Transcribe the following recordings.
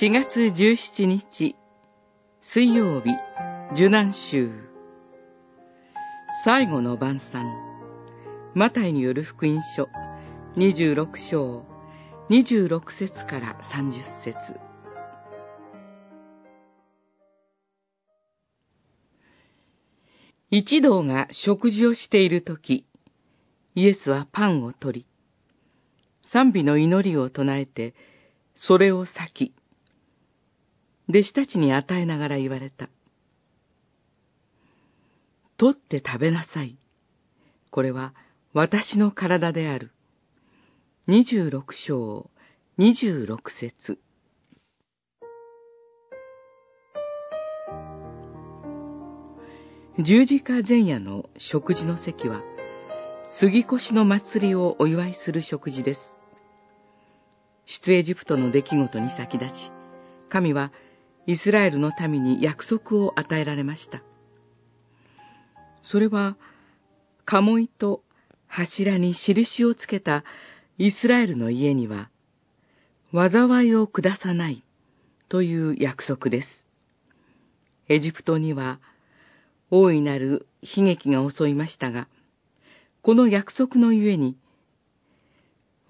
4月17日、水曜日、受難週。最後の晩餐。マタイによる福音書、26章、26節から30節一同が食事をしているとき、イエスはパンを取り、賛美の祈りを唱えて、それを裂き、弟子たちに与えながら言われた。取って食べなさい。これは私の体である。二十六章、二十六節。十字架前夜の食事の席は、杉越の祭りをお祝いする食事です。出エジプトの出来事に先立ち、神はイスラエルの民に約束を与えられました。それは、鴨居と柱に印をつけたイスラエルの家には、災いを下さないという約束です。エジプトには、大いなる悲劇が襲いましたが、この約束のゆえに、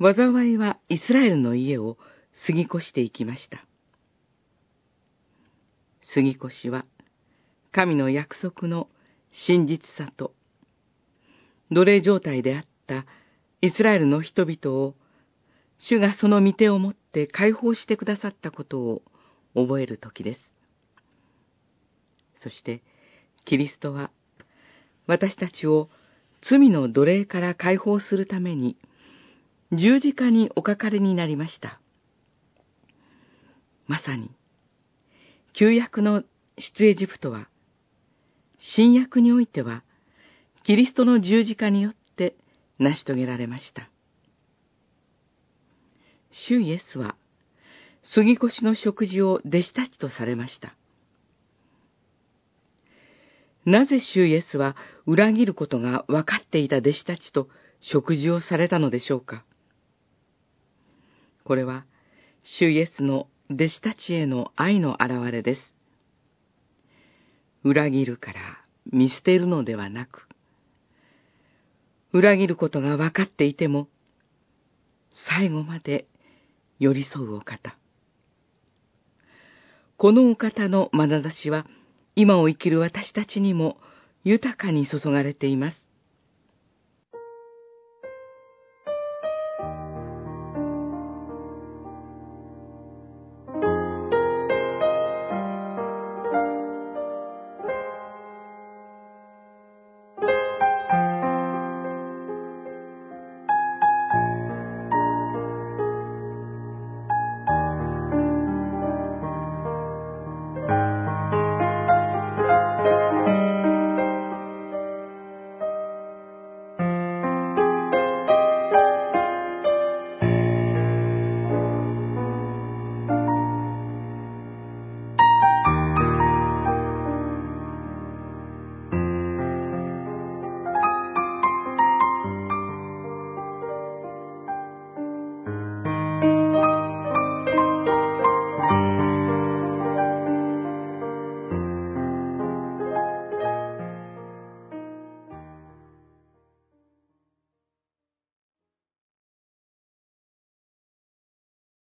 災いはイスラエルの家を過ぎ越していきました。杉越は、神の約束の真実さと、奴隷状態であったイスラエルの人々を、主がその御手を持って解放してくださったことを覚える時です。そして、キリストは、私たちを罪の奴隷から解放するために、十字架におかかりになりました。まさに、旧約の出エジプトは、新約においては、キリストの十字架によって成し遂げられました。主イエスは、杉越の食事を弟子たちとされました。なぜ主イエスは裏切ることが分かっていた弟子たちと食事をされたのでしょうかこれは、主イエスの弟子たちへの愛の表れです。裏切るから見捨てるのではなく、裏切ることが分かっていても、最後まで寄り添うお方。このお方の眼差しは、今を生きる私たちにも豊かに注がれています。